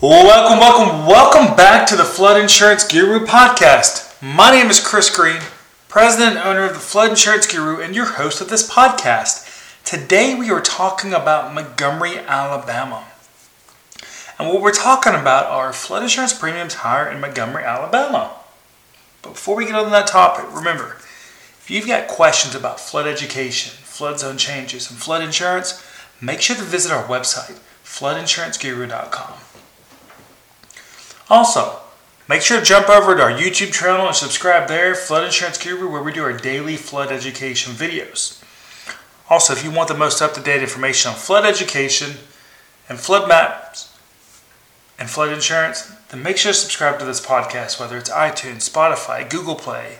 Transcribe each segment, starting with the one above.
Welcome, welcome, welcome back to the Flood Insurance Guru podcast. My name is Chris Green, president and owner of the Flood Insurance Guru, and your host of this podcast. Today we are talking about Montgomery, Alabama. And what we're talking about are flood insurance premiums higher in Montgomery, Alabama. But before we get on that topic, remember if you've got questions about flood education, flood zone changes, and flood insurance, make sure to visit our website, floodinsuranceguru.com. Also, make sure to jump over to our YouTube channel and subscribe there, Flood Insurance Guru, where we do our daily flood education videos. Also, if you want the most up to date information on flood education and flood maps and flood insurance, then make sure to subscribe to this podcast, whether it's iTunes, Spotify, Google Play,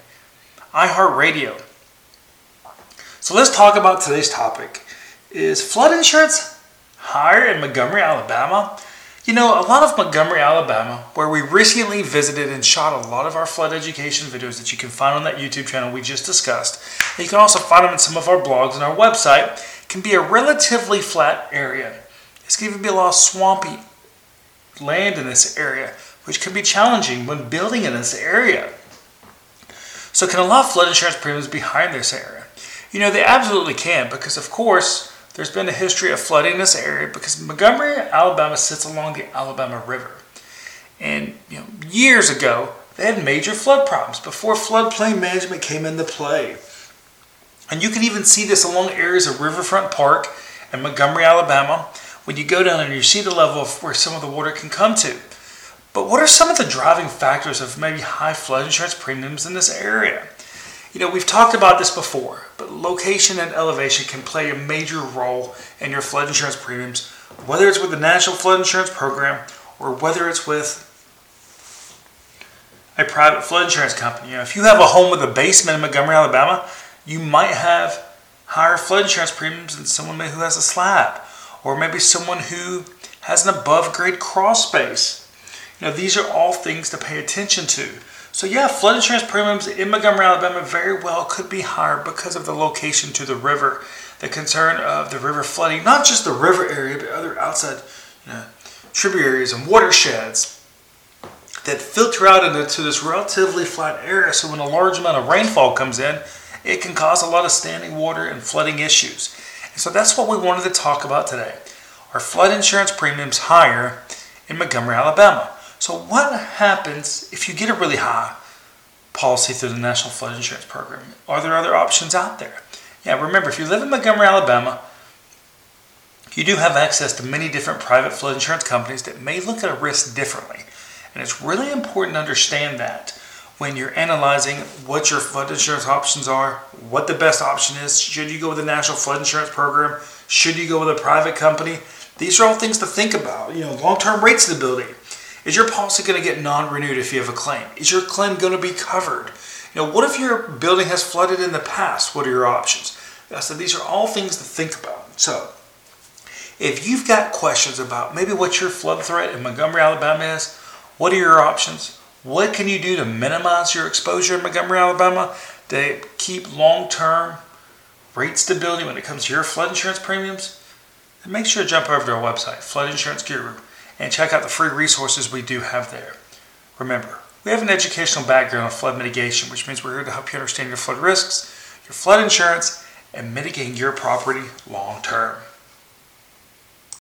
iHeartRadio. So let's talk about today's topic. Is flood insurance higher in Montgomery, Alabama? You know, a lot of Montgomery, Alabama, where we recently visited and shot a lot of our flood education videos that you can find on that YouTube channel we just discussed. And you can also find them in some of our blogs and our website, can be a relatively flat area. It's going to be a lot of swampy land in this area, which can be challenging when building in this area. So, can a lot of flood insurance premiums be in this area? You know, they absolutely can, because of course, there's been a history of flooding in this area because Montgomery, Alabama sits along the Alabama River. And you know, years ago, they had major flood problems before floodplain management came into play. And you can even see this along areas of Riverfront Park and Montgomery, Alabama, when you go down and you see the level of where some of the water can come to. But what are some of the driving factors of maybe high flood insurance premiums in this area? You know, we've talked about this before, but location and elevation can play a major role in your flood insurance premiums, whether it's with the National Flood Insurance Program or whether it's with a private flood insurance company. You know, if you have a home with a basement in Montgomery, Alabama, you might have higher flood insurance premiums than someone who has a slab, or maybe someone who has an above grade crawl space. You know, these are all things to pay attention to. So yeah, flood insurance premiums in Montgomery, Alabama very well could be higher because of the location to the river, the concern of the river flooding, not just the river area, but other outside you know, tributaries and watersheds that filter out into this relatively flat area. So when a large amount of rainfall comes in, it can cause a lot of standing water and flooding issues. And so that's what we wanted to talk about today. Are flood insurance premiums higher in Montgomery, Alabama? So, what happens if you get a really high policy through the National Flood Insurance Program? Are there other options out there? Yeah, remember, if you live in Montgomery, Alabama, you do have access to many different private flood insurance companies that may look at a risk differently. And it's really important to understand that when you're analyzing what your flood insurance options are, what the best option is. Should you go with the National Flood Insurance Program? Should you go with a private company? These are all things to think about. You know, long-term rate stability. Is your policy going to get non-renewed if you have a claim? Is your claim going to be covered? You know, what if your building has flooded in the past? What are your options? I said these are all things to think about. So, if you've got questions about maybe what your flood threat in Montgomery, Alabama is, what are your options? What can you do to minimize your exposure in Montgomery, Alabama to keep long-term rate stability when it comes to your flood insurance premiums? Then make sure to jump over to our website, Flood Insurance Guru and check out the free resources we do have there. Remember, we have an educational background on flood mitigation, which means we're here to help you understand your flood risks, your flood insurance, and mitigating your property long term.